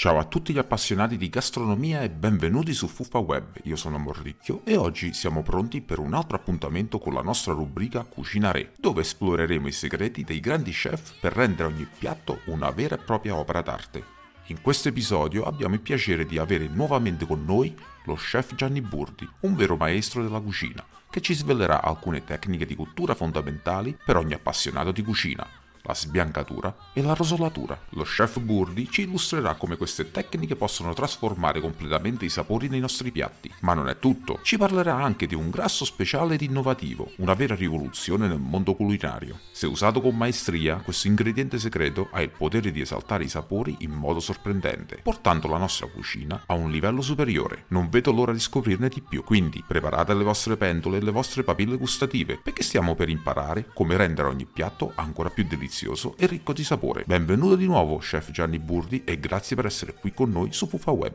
Ciao a tutti gli appassionati di gastronomia e benvenuti su Fuffa Web. Io sono Morricchio e oggi siamo pronti per un altro appuntamento con la nostra rubrica Cucina Re, dove esploreremo i segreti dei grandi chef per rendere ogni piatto una vera e propria opera d'arte. In questo episodio abbiamo il piacere di avere nuovamente con noi lo chef Gianni Burdi, un vero maestro della cucina, che ci svelerà alcune tecniche di cottura fondamentali per ogni appassionato di cucina la sbiancatura e la rosolatura. Lo chef Burdi ci illustrerà come queste tecniche possono trasformare completamente i sapori nei nostri piatti. Ma non è tutto, ci parlerà anche di un grasso speciale ed innovativo, una vera rivoluzione nel mondo culinario. Se usato con maestria, questo ingrediente segreto ha il potere di esaltare i sapori in modo sorprendente, portando la nostra cucina a un livello superiore. Non vedo l'ora di scoprirne di più, quindi preparate le vostre pentole e le vostre papille gustative, perché stiamo per imparare come rendere ogni piatto ancora più delizioso delizioso e ricco di sapore. Benvenuto di nuovo, chef Gianni Burdi, e grazie per essere qui con noi su Fufa Web.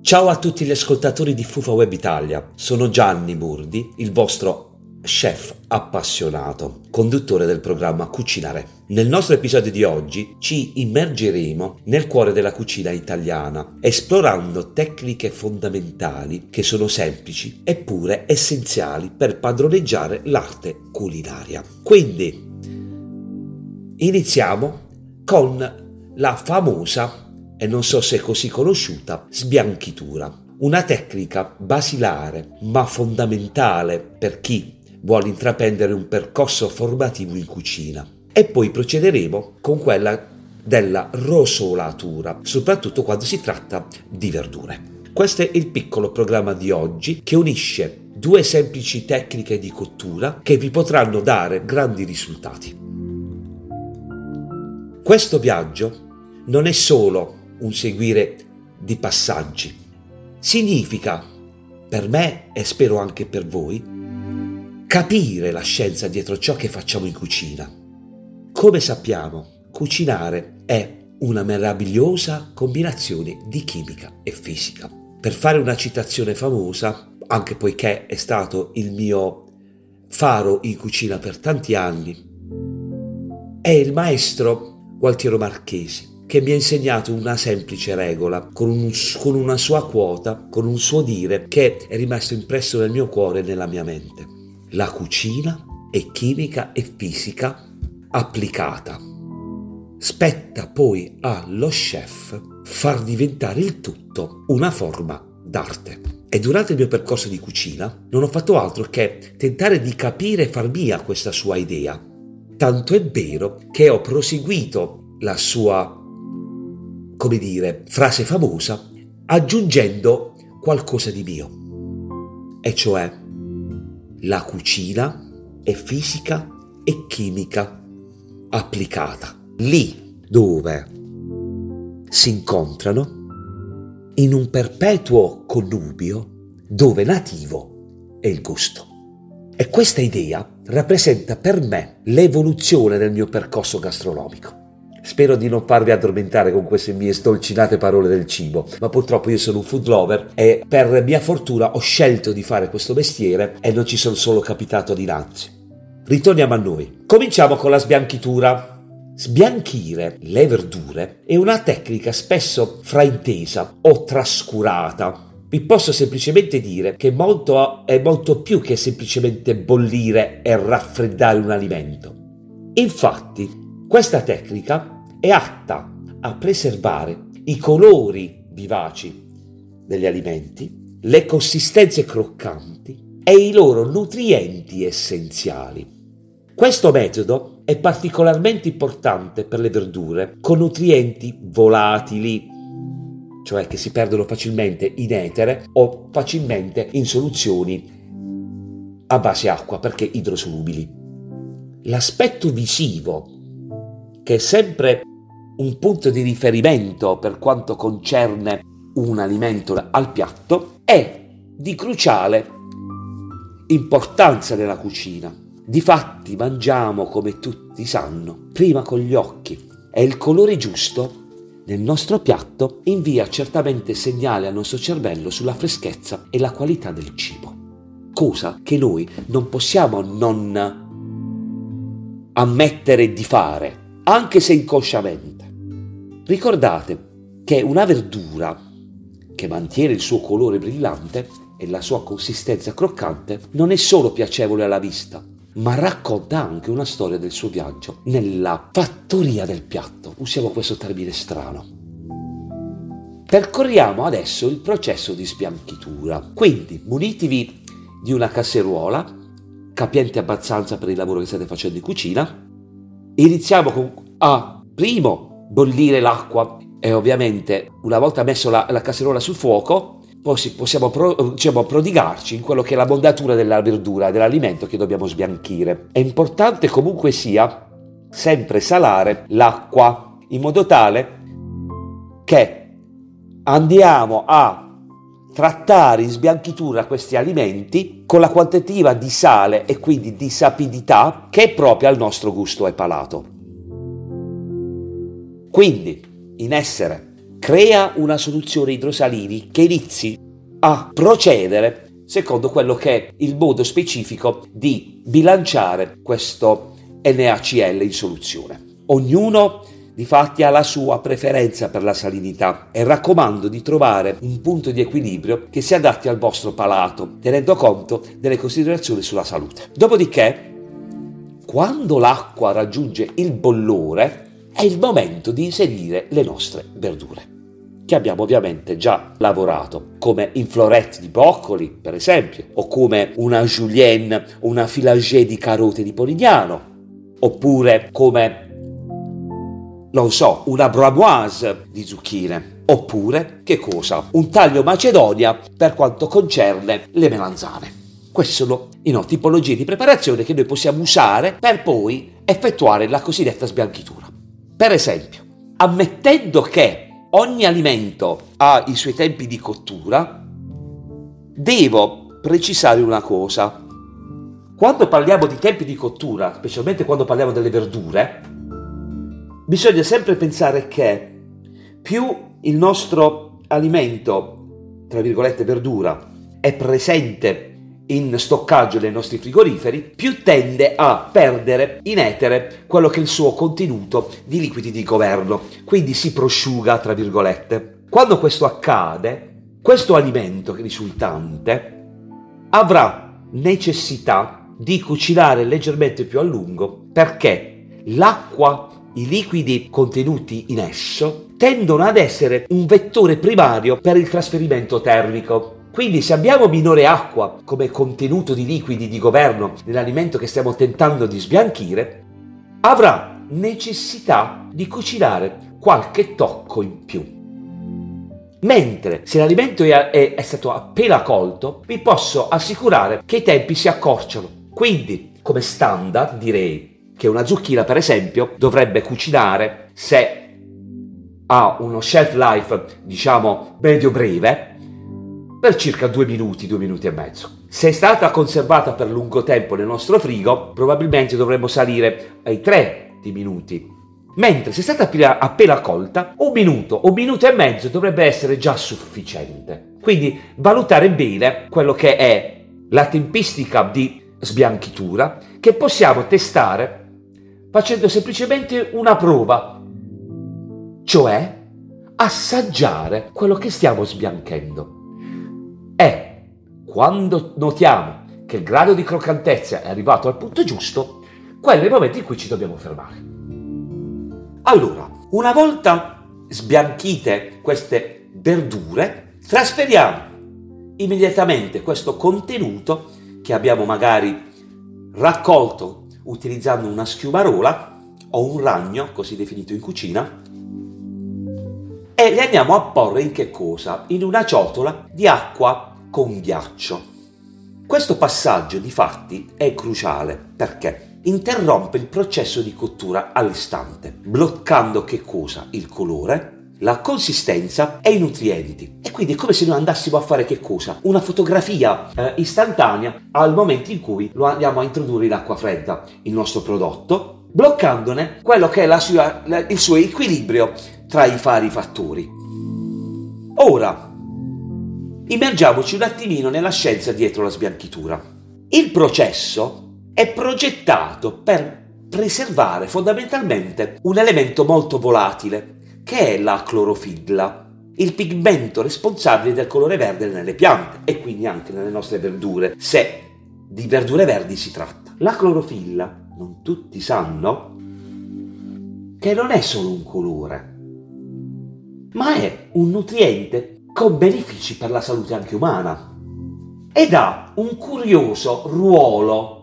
Ciao a tutti gli ascoltatori di Fufa Web Italia, sono Gianni Burdi, il vostro chef appassionato, conduttore del programma Cucinare. Nel nostro episodio di oggi ci immergeremo nel cuore della cucina italiana, esplorando tecniche fondamentali che sono semplici eppure essenziali per padroneggiare l'arte culinaria. Quindi Iniziamo con la famosa, e non so se è così conosciuta, sbianchitura. Una tecnica basilare ma fondamentale per chi vuole intraprendere un percorso formativo in cucina. E poi procederemo con quella della rosolatura, soprattutto quando si tratta di verdure. Questo è il piccolo programma di oggi che unisce due semplici tecniche di cottura che vi potranno dare grandi risultati. Questo viaggio non è solo un seguire di passaggi, significa, per me e spero anche per voi, capire la scienza dietro ciò che facciamo in cucina. Come sappiamo, cucinare è una meravigliosa combinazione di chimica e fisica. Per fare una citazione famosa, anche poiché è stato il mio faro in cucina per tanti anni, è il maestro Gualtiero Marchesi, che mi ha insegnato una semplice regola, con, un, con una sua quota, con un suo dire che è rimasto impresso nel mio cuore e nella mia mente. La cucina è chimica e fisica applicata. Spetta poi allo chef far diventare il tutto una forma d'arte. E durante il mio percorso di cucina non ho fatto altro che tentare di capire e far mia questa sua idea, Tanto è vero che ho proseguito la sua, come dire, frase famosa aggiungendo qualcosa di mio. E cioè, la cucina è fisica e chimica applicata. Lì dove si incontrano in un perpetuo connubio dove nativo è il gusto. E questa idea rappresenta per me l'evoluzione del mio percorso gastronomico. Spero di non farvi addormentare con queste mie stolcinate parole del cibo, ma purtroppo io sono un food lover e per mia fortuna ho scelto di fare questo mestiere e non ci sono solo capitato dinanzi. Ritorniamo a noi. Cominciamo con la sbianchitura. Sbianchire le verdure è una tecnica spesso fraintesa o trascurata vi posso semplicemente dire che molto è molto più che semplicemente bollire e raffreddare un alimento. Infatti, questa tecnica è atta a preservare i colori vivaci degli alimenti, le consistenze croccanti e i loro nutrienti essenziali. Questo metodo è particolarmente importante per le verdure con nutrienti volatili cioè che si perdono facilmente in etere o facilmente in soluzioni a base acqua perché idrosolubili. L'aspetto visivo, che è sempre un punto di riferimento per quanto concerne un alimento al piatto, è di cruciale importanza nella cucina. Difatti mangiamo, come tutti sanno, prima con gli occhi e il colore giusto nel nostro piatto invia certamente segnale al nostro cervello sulla freschezza e la qualità del cibo, cosa che noi non possiamo non ammettere di fare, anche se inconsciamente. Ricordate che una verdura che mantiene il suo colore brillante e la sua consistenza croccante non è solo piacevole alla vista, ma racconta anche una storia del suo viaggio nella fattoria del piatto. Usiamo questo termine strano. Percorriamo adesso il processo di sbianchitura. Quindi munitevi di una casseruola, capiente abbastanza per il lavoro che state facendo in cucina. Iniziamo con a primo bollire l'acqua e ovviamente una volta messo la, la casseruola sul fuoco possiamo pro, diciamo, prodigarci in quello che è la mondatura della verdura, dell'alimento che dobbiamo sbianchire. È importante comunque sia sempre salare l'acqua in modo tale che andiamo a trattare in sbianchitura questi alimenti con la quantitativa di sale e quindi di sapidità che è propria al nostro gusto e palato. Quindi, in essere, crea una soluzione idrosalini che inizi a procedere secondo quello che è il modo specifico di bilanciare questo NaCl in soluzione. Ognuno Difatti ha la sua preferenza per la salinità e raccomando di trovare un punto di equilibrio che si adatti al vostro palato, tenendo conto delle considerazioni sulla salute. Dopodiché, quando l'acqua raggiunge il bollore, è il momento di inserire le nostre verdure che abbiamo ovviamente già lavorato, come in florette di broccoli, per esempio, o come una julienne una filagée di carote di Polignano, oppure come non so, una bramoise di zucchine. Oppure, che cosa? Un taglio macedonia per quanto concerne le melanzane. Queste sono no, tipologie di preparazione che noi possiamo usare per poi effettuare la cosiddetta sbianchitura. Per esempio, ammettendo che ogni alimento ha i suoi tempi di cottura, devo precisare una cosa. Quando parliamo di tempi di cottura, specialmente quando parliamo delle verdure, bisogna sempre pensare che più il nostro alimento, tra virgolette verdura, è presente in stoccaggio nei nostri frigoriferi, più tende a perdere in etere quello che è il suo contenuto di liquidi di governo, quindi si prosciuga, tra virgolette. Quando questo accade, questo alimento risultante avrà necessità di cucinare leggermente più a lungo perché l'acqua i liquidi contenuti in esso tendono ad essere un vettore primario per il trasferimento termico. Quindi se abbiamo minore acqua come contenuto di liquidi di governo nell'alimento che stiamo tentando di sbianchire, avrà necessità di cucinare qualche tocco in più. Mentre se l'alimento è, è, è stato appena colto, vi posso assicurare che i tempi si accorciano. Quindi, come standard, direi che una zucchina, per esempio, dovrebbe cucinare se ha uno shelf life, diciamo, medio-breve, per circa due minuti, due minuti e mezzo. Se è stata conservata per lungo tempo nel nostro frigo, probabilmente dovremmo salire ai tre di minuti. Mentre se è stata appena colta, un minuto, un minuto e mezzo dovrebbe essere già sufficiente. Quindi valutare bene quello che è la tempistica di sbianchitura che possiamo testare facendo semplicemente una prova, cioè assaggiare quello che stiamo sbianchendo. E quando notiamo che il grado di croccantezza è arrivato al punto giusto, quello è il momento in cui ci dobbiamo fermare. Allora, una volta sbianchite queste verdure, trasferiamo immediatamente questo contenuto che abbiamo magari raccolto utilizzando una schiumarola o un ragno, così definito in cucina, e le andiamo a porre in che cosa? In una ciotola di acqua con ghiaccio. Questo passaggio di fatti è cruciale perché interrompe il processo di cottura all'istante, bloccando che cosa? Il colore, la consistenza e i nutrienti. E quindi è come se noi andassimo a fare che cosa? Una fotografia eh, istantanea al momento in cui lo andiamo a introdurre in acqua fredda, il nostro prodotto, bloccandone quello che è sua, il suo equilibrio tra i vari fattori. Ora, immergiamoci un attimino nella scienza dietro la sbianchitura. Il processo è progettato per preservare fondamentalmente un elemento molto volatile che è la clorofilla? Il pigmento responsabile del colore verde nelle piante e quindi anche nelle nostre verdure, se di verdure verdi si tratta. La clorofilla, non tutti sanno, che non è solo un colore, ma è un nutriente con benefici per la salute anche umana ed ha un curioso ruolo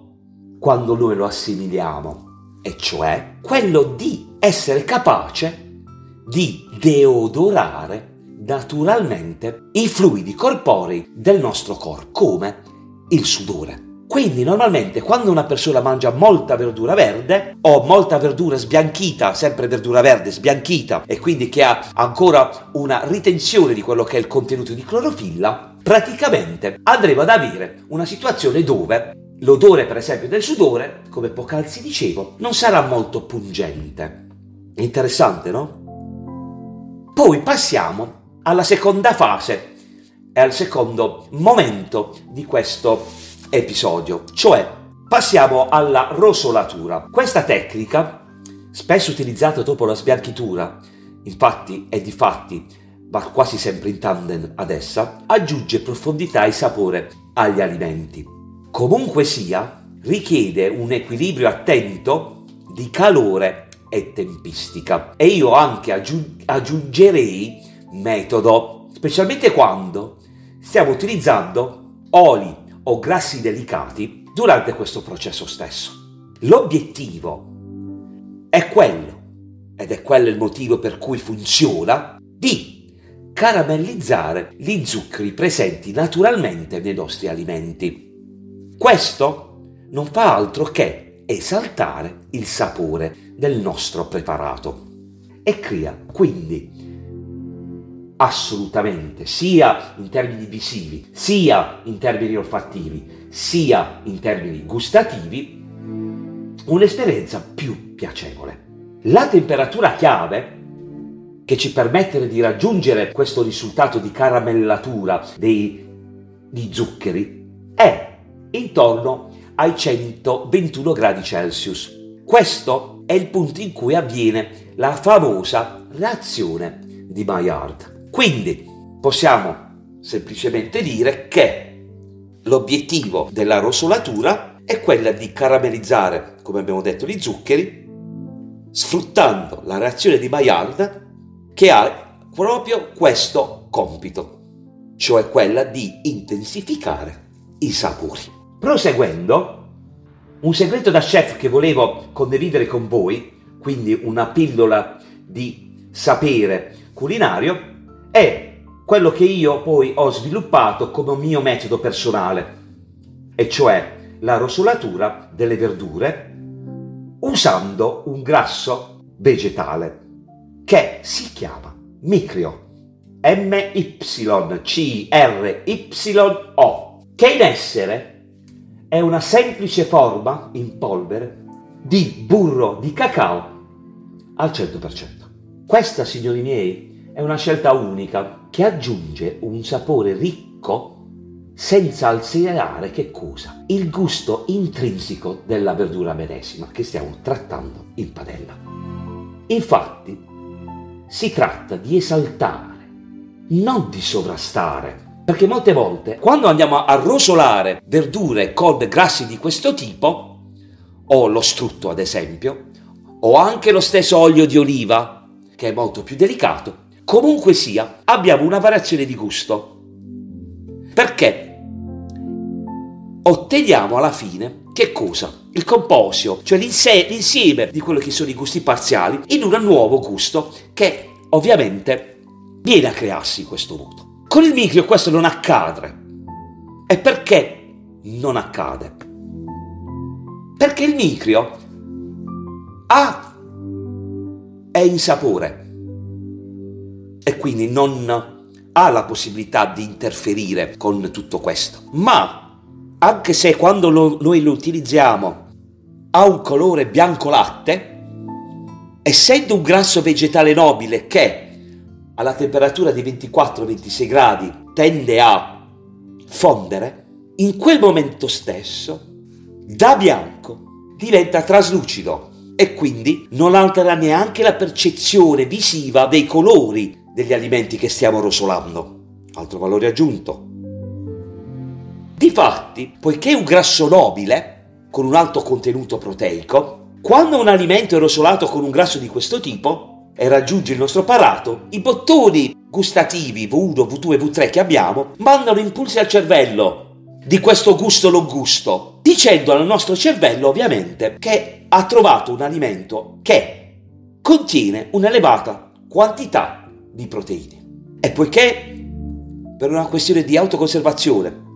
quando noi lo assimiliamo, e cioè quello di essere capace di deodorare naturalmente i fluidi corporei del nostro corpo, come il sudore. Quindi normalmente quando una persona mangia molta verdura verde o molta verdura sbianchita, sempre verdura verde sbianchita e quindi che ha ancora una ritenzione di quello che è il contenuto di clorofilla, praticamente andremo ad avere una situazione dove l'odore per esempio del sudore, come poc'anzi dicevo, non sarà molto pungente. Interessante, no? Poi passiamo alla seconda fase e al secondo momento di questo episodio, cioè passiamo alla rosolatura. Questa tecnica, spesso utilizzata dopo la sbianchitura, infatti e di fatti va quasi sempre in tandem ad essa, aggiunge profondità e sapore agli alimenti. Comunque sia, richiede un equilibrio attento di calore e tempistica. E io anche aggiung- aggiungerei metodo, specialmente quando stiamo utilizzando oli o grassi delicati durante questo processo stesso. L'obiettivo è quello, ed è quello il motivo per cui funziona, di caramellizzare gli zuccheri presenti naturalmente nei nostri alimenti. Questo non fa altro che esaltare il sapore del nostro preparato e crea quindi assolutamente, sia in termini visivi, sia in termini olfattivi, sia in termini gustativi, un'esperienza più piacevole. La temperatura chiave che ci permette di raggiungere questo risultato di caramellatura dei, di zuccheri è intorno ai 121 gradi Celsius. Questo è il punto in cui avviene la famosa reazione di Maillard. Quindi possiamo semplicemente dire che l'obiettivo della rosolatura è quella di caramellizzare, come abbiamo detto, gli zuccheri, sfruttando la reazione di Maillard che ha proprio questo compito, cioè quella di intensificare i sapori. Proseguendo, un segreto da chef che volevo condividere con voi, quindi una pillola di sapere culinario, è quello che io poi ho sviluppato come mio metodo personale, e cioè la rosolatura delle verdure usando un grasso vegetale che si chiama micrio. M-Y-C-R-Y-O, che in essere è una semplice forma in polvere di burro di cacao al 100%. Questa, signori miei, è una scelta unica che aggiunge un sapore ricco senza alterare che cosa? Il gusto intrinseco della verdura medesima che stiamo trattando in padella. Infatti, si tratta di esaltare, non di sovrastare. Perché molte volte, quando andiamo a rosolare verdure con grassi di questo tipo, o lo strutto ad esempio, o anche lo stesso olio di oliva, che è molto più delicato, Comunque sia, abbiamo una variazione di gusto. Perché otteniamo alla fine che cosa? Il composio, cioè l'insieme di quelli che sono i gusti parziali in un nuovo gusto che ovviamente viene a crearsi in questo modo. Con il micro questo non accade. E perché non accade? Perché il micrio ha è in sapore e quindi non ha la possibilità di interferire con tutto questo. Ma anche se quando lo, noi lo utilizziamo ha un colore bianco latte, essendo un grasso vegetale nobile che alla temperatura di 24-26 gradi tende a fondere, in quel momento stesso da bianco diventa traslucido e quindi non altera neanche la percezione visiva dei colori degli alimenti che stiamo rosolando. Altro valore aggiunto. Difatti, poiché è un grasso nobile, con un alto contenuto proteico, quando un alimento è rosolato con un grasso di questo tipo e raggiunge il nostro palato, i bottoni gustativi V1, V2 e V3 che abbiamo mandano impulsi al cervello di questo gusto non gusto, dicendo al nostro cervello ovviamente che ha trovato un alimento che contiene un'elevata quantità di proteine. E poiché per una questione di autoconservazione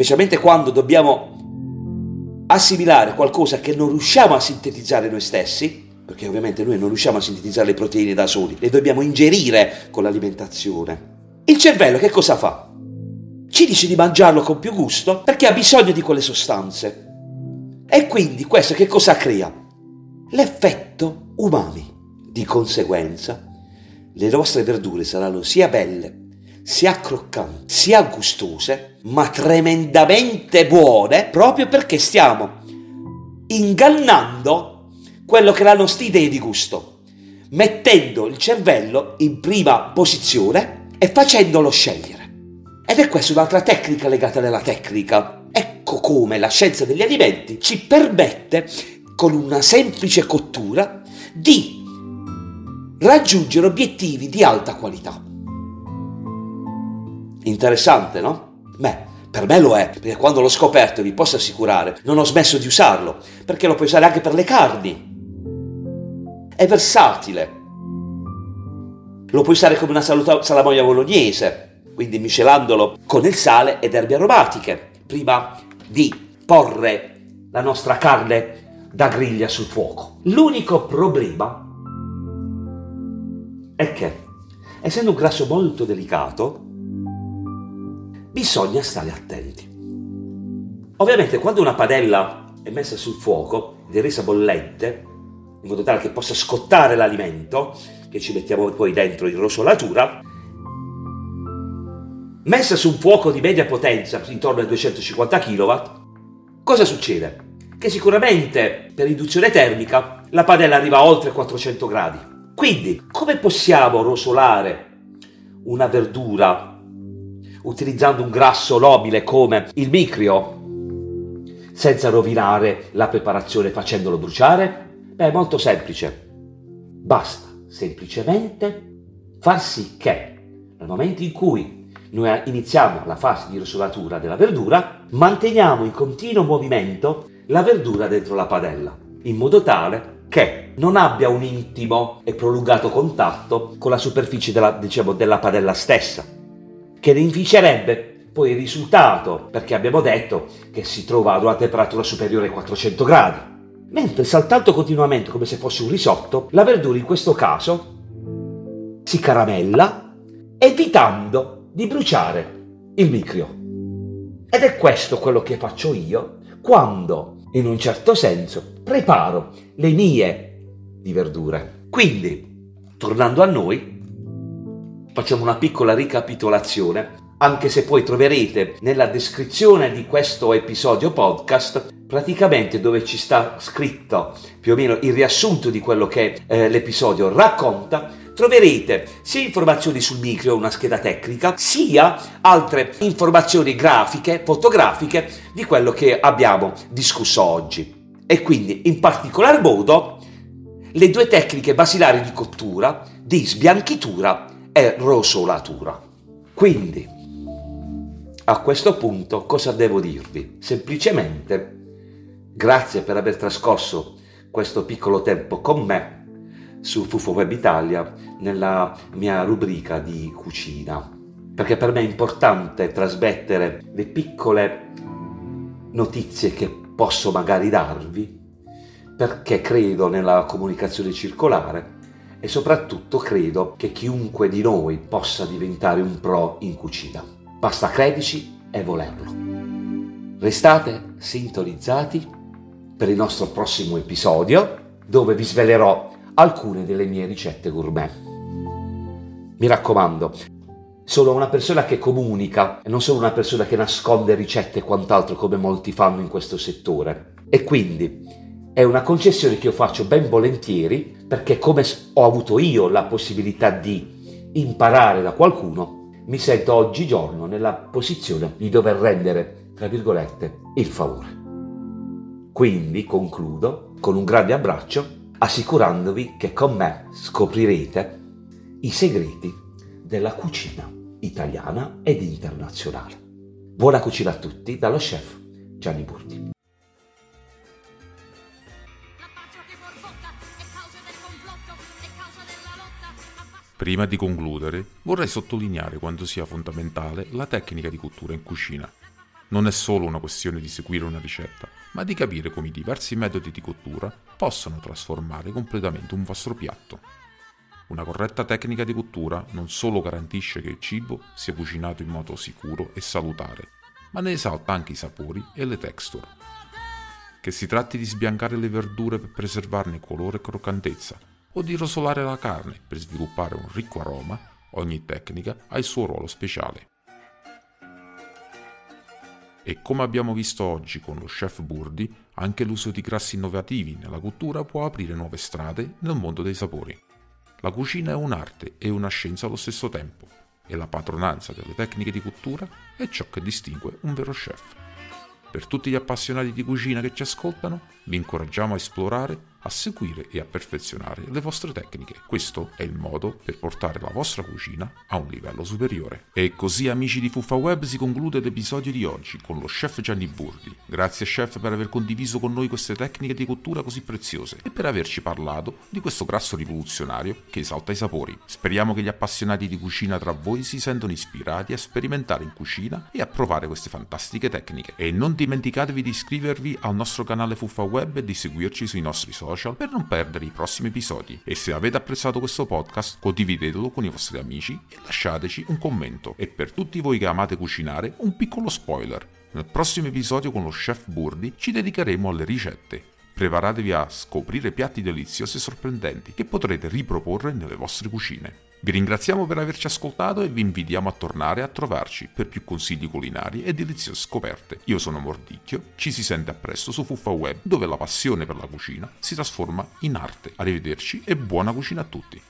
specialmente quando dobbiamo assimilare qualcosa che non riusciamo a sintetizzare noi stessi, perché ovviamente noi non riusciamo a sintetizzare le proteine da soli, le dobbiamo ingerire con l'alimentazione. Il cervello che cosa fa? Ci dice di mangiarlo con più gusto perché ha bisogno di quelle sostanze. E quindi questo che cosa crea? L'effetto umami. Di conseguenza, le nostre verdure saranno sia belle sia croccanti, sia gustose, ma tremendamente buone, proprio perché stiamo ingannando quello che è la nostra idea di gusto, mettendo il cervello in prima posizione e facendolo scegliere. Ed è questa un'altra tecnica legata alla tecnica. Ecco come la scienza degli alimenti ci permette, con una semplice cottura, di raggiungere obiettivi di alta qualità. Interessante, no? Beh, per me lo è, perché quando l'ho scoperto, vi posso assicurare, non ho smesso di usarlo, perché lo puoi usare anche per le carni. È versatile. Lo puoi usare come una salamoia bolognese, quindi miscelandolo con il sale ed erbe aromatiche, prima di porre la nostra carne da griglia sul fuoco. L'unico problema è che, essendo un grasso molto delicato, bisogna stare attenti. Ovviamente quando una padella è messa sul fuoco ed è resa bollente, in modo tale che possa scottare l'alimento, che ci mettiamo poi dentro in rosolatura, messa su un fuoco di media potenza, intorno ai 250 kW, cosa succede? Che sicuramente per induzione termica la padella arriva a oltre 400 gradi. Quindi, come possiamo rosolare una verdura utilizzando un grasso nobile come il micrio, senza rovinare la preparazione facendolo bruciare? Beh, è molto semplice. Basta semplicemente far sì che nel momento in cui noi iniziamo la fase di rosolatura della verdura, manteniamo in continuo movimento la verdura dentro la padella, in modo tale che non abbia un intimo e prolungato contatto con la superficie della, diciamo, della padella stessa che inficerebbe poi il risultato, perché abbiamo detto che si trova ad una temperatura superiore ai 400 gradi. Mentre saltando continuamente come se fosse un risotto, la verdura in questo caso si caramella evitando di bruciare il micrio. Ed è questo quello che faccio io quando, in un certo senso, preparo le mie di verdure. Quindi, tornando a noi, facciamo una piccola ricapitolazione, anche se poi troverete nella descrizione di questo episodio podcast praticamente dove ci sta scritto più o meno il riassunto di quello che eh, l'episodio racconta, troverete sia informazioni sul micro, una scheda tecnica, sia altre informazioni grafiche, fotografiche di quello che abbiamo discusso oggi. E quindi in particolar modo le due tecniche basilari di cottura, di sbianchitura è rosolatura. Quindi, a questo punto cosa devo dirvi? Semplicemente, grazie per aver trascorso questo piccolo tempo con me su Fufo Web Italia nella mia rubrica di cucina, perché per me è importante trasmettere le piccole notizie che posso magari darvi, perché credo nella comunicazione circolare e soprattutto credo che chiunque di noi possa diventare un pro in cucina. Basta credici e volerlo. Restate sintonizzati per il nostro prossimo episodio dove vi svelerò alcune delle mie ricette gourmet. Mi raccomando, sono una persona che comunica e non sono una persona che nasconde ricette e quant'altro come molti fanno in questo settore. E quindi È una concessione che io faccio ben volentieri perché come ho avuto io la possibilità di imparare da qualcuno, mi sento oggigiorno nella posizione di dover rendere, tra virgolette, il favore. Quindi concludo con un grande abbraccio assicurandovi che con me scoprirete i segreti della cucina italiana ed internazionale. Buona cucina a tutti dallo chef Gianni Burti. Prima di concludere, vorrei sottolineare quanto sia fondamentale la tecnica di cottura in cucina. Non è solo una questione di seguire una ricetta, ma di capire come i diversi metodi di cottura possano trasformare completamente un vostro piatto. Una corretta tecnica di cottura non solo garantisce che il cibo sia cucinato in modo sicuro e salutare, ma ne esalta anche i sapori e le texture. Che si tratti di sbiancare le verdure per preservarne colore e croccantezza, o di rosolare la carne per sviluppare un ricco aroma, ogni tecnica ha il suo ruolo speciale. E come abbiamo visto oggi con lo chef Burdi, anche l'uso di grassi innovativi nella cottura può aprire nuove strade nel mondo dei sapori. La cucina è un'arte e una scienza allo stesso tempo, e la padronanza delle tecniche di cottura è ciò che distingue un vero chef. Per tutti gli appassionati di cucina che ci ascoltano, vi incoraggiamo a esplorare a seguire e a perfezionare le vostre tecniche. Questo è il modo per portare la vostra cucina a un livello superiore. E così amici di Fuffa Web si conclude l'episodio di oggi con lo chef Gianni Burdi. Grazie chef per aver condiviso con noi queste tecniche di cottura così preziose e per averci parlato di questo grasso rivoluzionario che esalta i sapori. Speriamo che gli appassionati di cucina tra voi si sentano ispirati a sperimentare in cucina e a provare queste fantastiche tecniche. E non dimenticatevi di iscrivervi al nostro canale Fuffa Web e di seguirci sui nostri social social per non perdere i prossimi episodi. E se avete apprezzato questo podcast, condividetelo con i vostri amici e lasciateci un commento. E per tutti voi che amate cucinare, un piccolo spoiler. Nel prossimo episodio con lo chef Burdi ci dedicheremo alle ricette. Preparatevi a scoprire piatti deliziosi e sorprendenti che potrete riproporre nelle vostre cucine. Vi ringraziamo per averci ascoltato e vi invitiamo a tornare a trovarci per più consigli culinari e deliziose scoperte. Io sono Mordicchio, ci si sente a presto su Fuffa Web dove la passione per la cucina si trasforma in arte. Arrivederci e buona cucina a tutti!